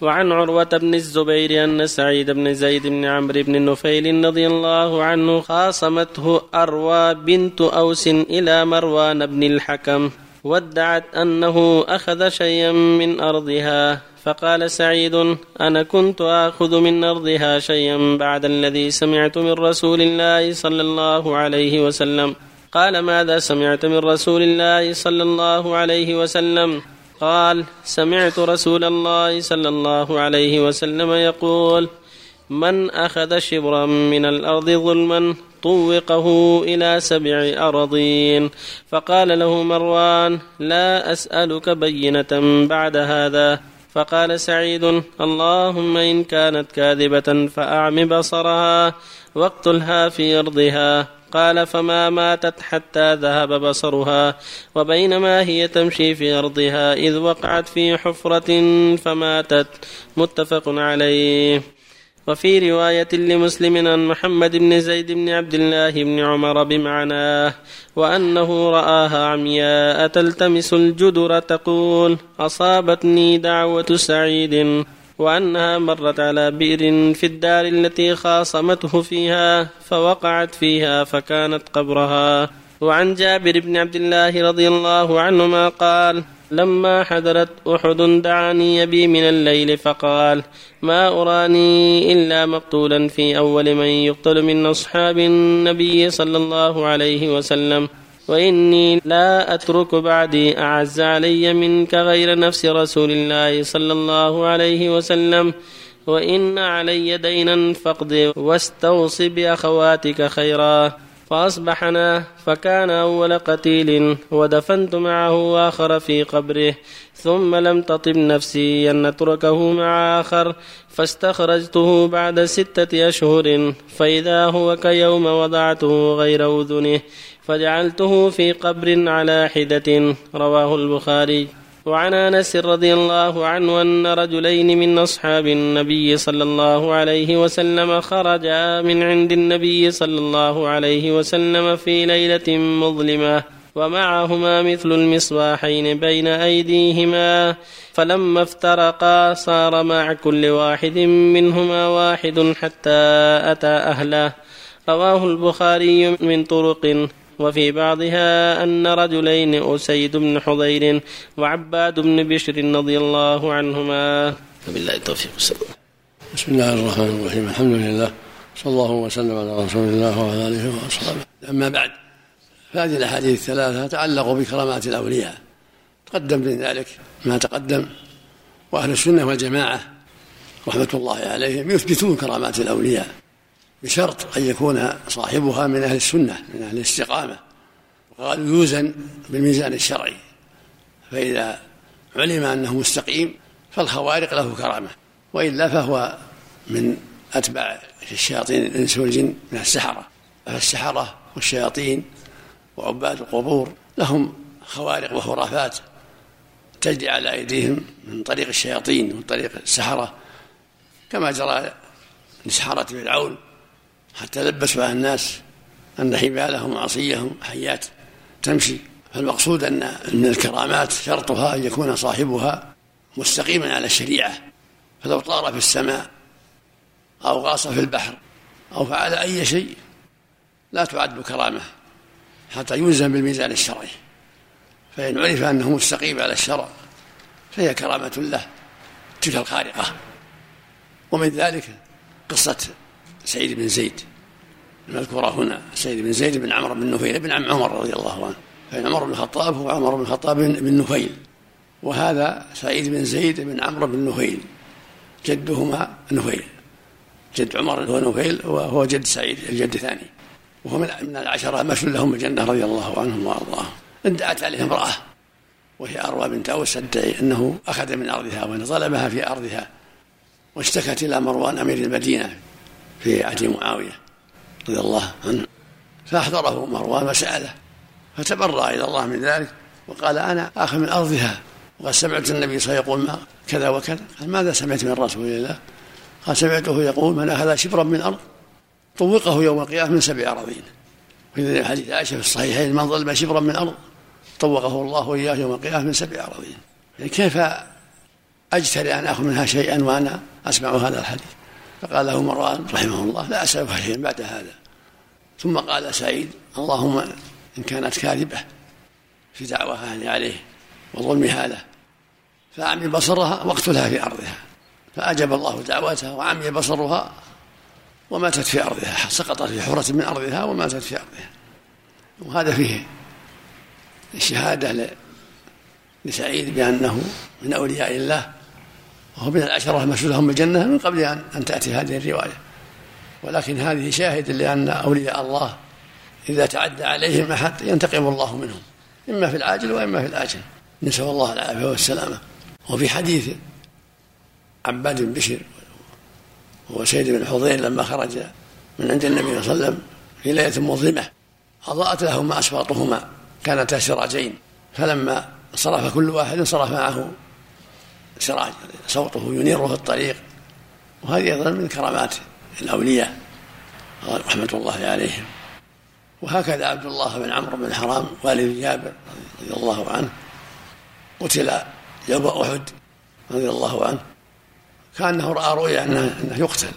وعن عروة بن الزبير أن سعيد بن زيد بن عمرو بن نفيل رضي الله عنه خاصمته أروى بنت أوس إلى مروان بن الحكم وادعت أنه أخذ شيئا من أرضها. فقال سعيد أنا كنت آخذ من أرضها شيئا بعد الذي سمعت من رسول الله صلى الله عليه وسلم. قال ماذا سمعت من رسول الله صلى الله عليه وسلم؟ قال سمعت رسول الله صلى الله عليه وسلم يقول من أخذ شبرا من الأرض ظلما طوقه إلى سبع أراضين فقال له مروان لا أسألك بينة بعد هذا فقال سعيد اللهم إن كانت كاذبة فأعم بصرها واقتلها في أرضها قال فما ماتت حتى ذهب بصرها وبينما هي تمشي في أرضها إذ وقعت في حفرة فماتت. متفق عليه. وفي رواية لمسلم عن محمد بن زيد بن عبد الله بن عمر بمعناه وأنه رآها عمياء تلتمس الجدر تقول أصابتني دعوة سعيد. وأنها مرت على بئر في الدار التي خاصمته فيها فوقعت فيها فكانت قبرها. وعن جابر بن عبد الله رضي الله عنهما قال لما حضرت أحد دعاني بي من الليل فقال ما أراني إلا مقتولا في أول من يقتل من أصحاب النبي صلى الله عليه وسلم وإني لا أترك بعدي أعز علي منك غير نفس رسول الله صلى الله عليه وسلم. وإن علي دينا فاقض واستوص بأخواتك خيرا. فأصبحنا فكان أول قتيل ودفنت معه آخر في قبره ثم لم تطب نفسي أن نتركه مع آخر فاستخرجته بعد ستة أشهر فإذا هو كيوم وضعته غير أذنه فجعلته في قبر على حدة رواه البخاري. وعن أنس رضي الله عنه أن رجلين من أصحاب النبي صلى الله عليه وسلم خرجا من عند النبي صلى الله عليه وسلم في ليلة مظلمة ومعهما مثل المصباحين بين أيديهما فلما افترقا صار مع كل واحد منهما واحد حتى أتى أهله. رواه البخاري من طرق وفي بعضها أن رجلين أسيد بن حضير وعباد بن بشر رضي الله عنهما. وبالله التوفيق. بسم الله الرحمن الرحيم. الحمد لله. صلى الله وسلم على رسول الله وعلى آله وأصحابه. أما بعد فهذه الأحاديث الثلاثة تتعلق بكرامات الأولياء. تقدم من ذلك ما تقدم وأهل السنة والجماعة رحمة الله عليهم يثبتون كرامات الأولياء. بشرط أن يكون صاحبها من أهل السنة من أهل الاستقامة. وقالوا يوزن بالميزان الشرعي. فإذا علم أنه مستقيم فالخوارق له كرامة. وإلا فهو من أتباع الشياطين الإنس والجن من السحرة. فالسحرة والشياطين وعباد القبور لهم خوارق وخرافات تجري على أيديهم من طريق الشياطين ومن طريق السحرة. كما جرى لسحرة فرعون حتى لبسوا على الناس أن حبالهم وعصيهم حيات تمشي. فالمقصود أن من الكرامات شرطها أن يكون صاحبها مستقيما على الشريعة. فلو طار في السماء أو غاص في البحر أو فعل أي شيء لا تعد كرامة حتى يوزن بالميزان الشرعي. فإن عرف أنه مستقيم على الشرع فهي كرامة له تلك الخارقة. ومن ذلك قصة سعيد بن زيد. المذكورة هنا سعيد بن زيد بن عمرو بن نفيل بن عم عمر رضي الله عنه. فإن عمر بن الخطاب هو عمر بن الخطاب بن نفيل. وهذا سعيد بن زيد بن عمرو بن نفيل. جدهما نفيل. جد عمر هو نفيل وهو جد سعيد الجد الثاني. وهو من العشرة مشوا لهم الجنة رضي الله عنهم وأرضاهم. ادعت عليه امرأة وهي أروى بنت أوس تدعي أنه أخذ من أرضها وأن ظلمها في أرضها واشتكت إلى مروان أمير المدينة. في عهد معاوية رضي الله عنه فأحضره مروان وسأله فتبرأ إلى الله من ذلك وقال أنا آخذ من أرضها وقد سمعت النبي صلى الله عليه وسلم يقول كذا وكذا. قال ماذا سمعت من رسول الله؟ قال سمعته يقول من أخذ شبرا من أرض طوقه يوم القيامة من سبع أراضين. في حديث عائشة في الصحيحين من ظلم شبرا من أرض طوقه الله وإياه يوم القيامة من سبع أراضين. يعني كيف أجتري أن آخذ منها شيئا وأنا أسمع هذا الحديث؟ فقال له مروان رحمه الله لا أسألك شيئا بعد هذا. ثم قال سعيد اللهم إن كانت كاذبة في دعواها عليه وظلمها له فأعمي بصرها واقتلها في أرضها فأجاب الله دعوتها وعمي بصرها وماتت في أرضها سقطت في حفرة من أرضها وماتت في أرضها. وهذا فيه الشهادة لسعيد بأنه من أولياء الله وهو من العشرة المشهود لهم بالجنة من قبل أن, أن تأتي هذه الرواية. ولكن هذه شاهد لأن أولياء الله إذا تعدى عليهم أحد ينتقم الله منهم إما في العاجل وإما في الآجل. نسأل الله العافية والسلامة. وفي حديث عباد بن بشر وسيد بن حضير لما خرج من عند النبي صلى الله عليه وسلم في ليلة مظلمة أضاءت لهما أسواطهما كانتا سراجين فلما انصرف كل واحد انصرف معه سراج صوته ينيره الطريق. وهذه أيضا من كرامات الأولياء رحمة الله عليهم. وهكذا عبد الله بن عمرو بن حرام والد جابر رضي الله عنه قتل يوم أحد رضي الله عنه. كأنه رأى رؤيا أنه, أنه يقتل.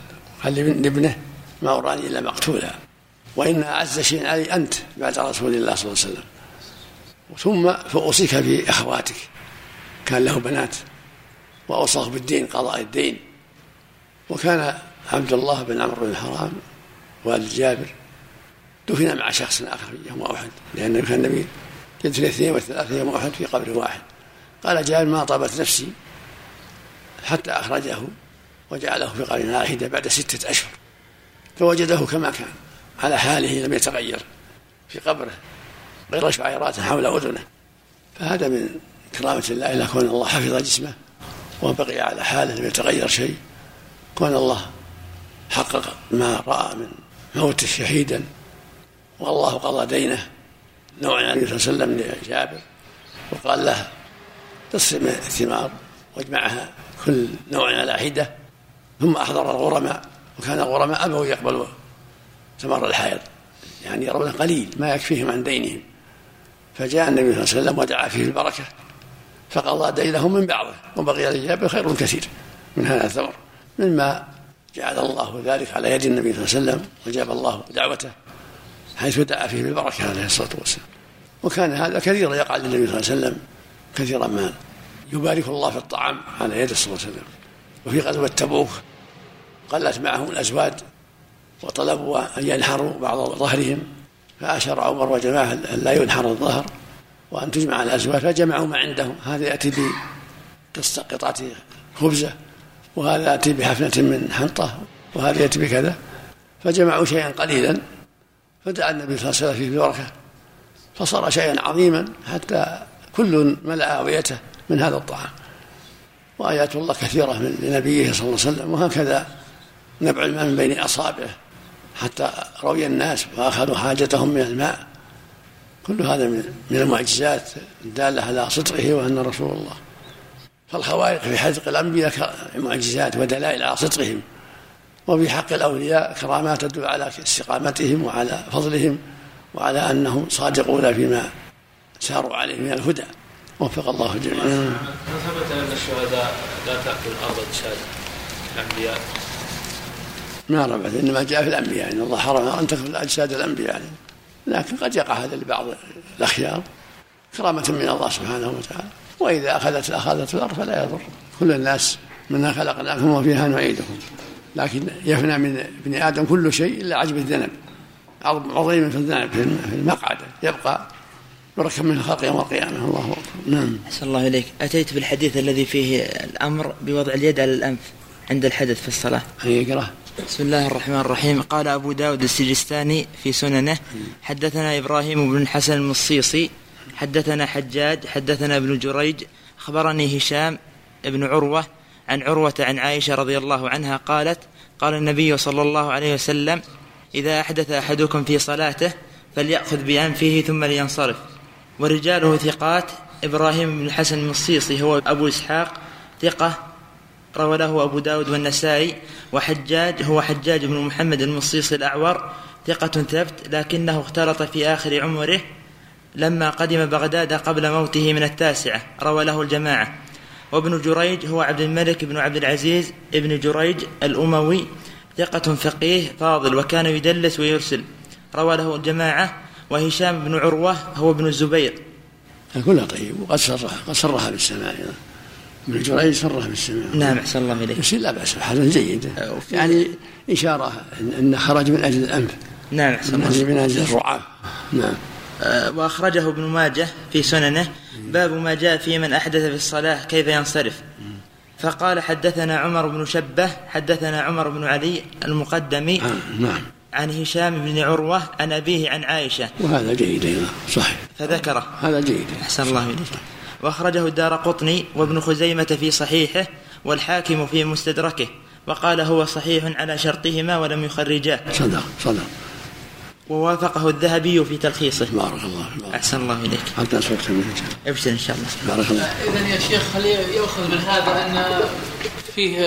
قال لابنه؟ ما أراني إلا مقتولا. وإن أعز شيء علي أنت بعد رسول الله صلى الله عليه وسلم. ثم فأوصيك في أخواتك كان له بنات. وأوصاه بالدين قضاء الدين. وكان عبد الله بن عمرو بن الحرام والد جابر دفن مع شخص آخر يوم أحد لأن كان النبي يدفن الاثنين والثلاثة يوم أحد في قبر واحد. قال جابر ما طابت نفسي حتى أخرجه وجعله في قرن واحدة بعد ستة أشهر. فوجده كما كان على حاله لم يتغير في قبره غير شعيرات حول أذنه. فهذا من كرامة الله إلى كون الله حفظ جسمه. وبقي على حاله لم يتغير شيء. كون الله حقق ما رأى من موته شهيدا. والله قضى دينه. نوع النبي صلى الله عليه وسلم لجابر. وقال له تصم الثمار واجمعها كل نوع على حدة ثم أحضر الغرماء وكان الغرماء أبوا يقبلوا ثمر الحائض. يعني يرون قليل ما يكفيهم عن دينهم. فجاء النبي صلى الله عليه وسلم ودعا فيه البركة. فقضى دينهم من بعضه وبقي لجابر خير كثير من هذا الثمر مما جعل الله ذلك على يد النبي صلى الله عليه وسلم وجاب الله دعوته حيث دعا فيه بالبركة عليه الصلاة والسلام. وكان هذا كثيرا يقع للنبي صلى الله عليه وسلم كثيرا ما يبارك الله في الطعام على يد الصلاة والسلام. وفي غزوة تبوك قلت معهم الأزواج وطلبوا أن ينحروا بعض ظهرهم فأشار عمر وجماعة أن لا ينحر الظهر وأن تجمع الأزواج فجمعوا ما عندهم. هذا يأتي قطعة خبزة وهذا يأتي بحفنة من حنطة وهذا يأتي بكذا. فجمعوا شيئا قليلا. فدعا النبي صلى الله عليه وسلم فيه ببركة. فصار شيئا عظيما حتى كل ملأ آويته من هذا الطعام. وآيات الله كثيرة من لنبيه صلى الله عليه وسلم وهكذا نبع الماء من بين أصابعه حتى روي الناس وأخذوا حاجتهم من الماء. كل هذا من المعجزات الدالة على صدقه وأن رسول الله. فالخوارق في حق الأنبياء معجزات ودلائل على صدقهم. وفي حق الأولياء كرامات تدل على استقامتهم وعلى فضلهم وعلى أنهم صادقون فيما ساروا عليه من الهدى. وفق الله الجميع هل ثبت أن الشهداء لا تأكل الأرض بشهادة الأنبياء؟ ما ربط إنما جاء في الأنبياء. إن الله حرم أن تاكل أجساد الأنبياء. لكن قد يقع هذا لبعض الأخيار كرامة من الله سبحانه وتعالى. وإذا أخذت أخذت الأرض فلا يضر. كل الناس منها خلقناكم وفيها نعيدكم. لكن يفنى من ابن آدم كل شيء إلا عجب الذنب. عظيم في الذنب في المقعد. يبقى بركة من الخلق يوم القيامة. الله أكبر. نعم. أحسن الله إليك. أتيت بالحديث الذي فيه الأمر بوضع اليد على الأنف عند الحدث في الصلاة؟ يقرأ. بسم الله الرحمن الرحيم. قال أبو داود السجستاني في سننه حدثنا إبراهيم بن الحسن المصيصي حدثنا حجاج حدثنا ابن جريج أخبرني هشام بن عروة عن عروة عن عائشة رضي الله عنها قالت قال النبي صلى الله عليه وسلم إذا أحدث أحدكم في صلاته فليأخذ بأنفه ثم لينصرف. ورجاله ثقات إبراهيم بن الحسن المصيصي هو أبو إسحاق ثقة روى له أبو داود والنسائي وحجاج هو حجاج بن محمد المصيصي الأعور ثقة ثبت لكنه اختلط في آخر عمره لما قدم بغداد قبل موته من التاسعة روى له الجماعة. وابن جريج هو عبد الملك بن عبد العزيز ابن جريج الأموي ثقة فقيه فاضل وكان يدلس ويرسل. روى له الجماعة. وهشام بن عروة هو ابن الزبير. كلها طيب وقد صرح قد أيضا ابن جريج صرح بالسماع نعم أحسن الله إليك. بس لا بأس حسن جيد. يعني إشارة أن خرج من أجل الأنف. نعم أحسن من الله من أجل الرعاة نعم. آه، وأخرجه ابن ماجه في سننه. باب ما جاء في من أحدث في الصلاة كيف ينصرف. فقال حدثنا عمر بن شبه حدثنا عمر بن علي المقدمي آه، نعم. عن هشام بن عروة عن أبيه عن عائشة. وهذا جيد أيضا صحيح. فذكره. هذا جيد. أحسن الله إليك. وأخرجه الدار قطني وابن خزيمة في صحيحه والحاكم في مستدركه وقال هو صحيح على شرطهما ولم يخرجاه. صدق صدق. ووافقه الذهبي في تلخيصه. بارك الله بارك. أحسن الله إليك. حتى أسوقت من أبشر إن شاء الله. بارك الله إذا يا شيخ هل يؤخذ من هذا أن فيه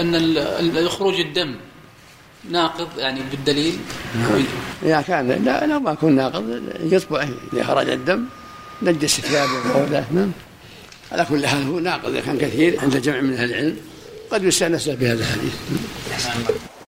أن ال- ال- خروج الدم ناقض يعني بالدليل. إذا كان لا لا ما يكون ناقض يطبع إذا خرج الدم نجس ثيابه وقوله نعم. على كل حال هو ناقض كان كثير عند جمع من أهل العلم. قد يستأنس له بهذا الحديث.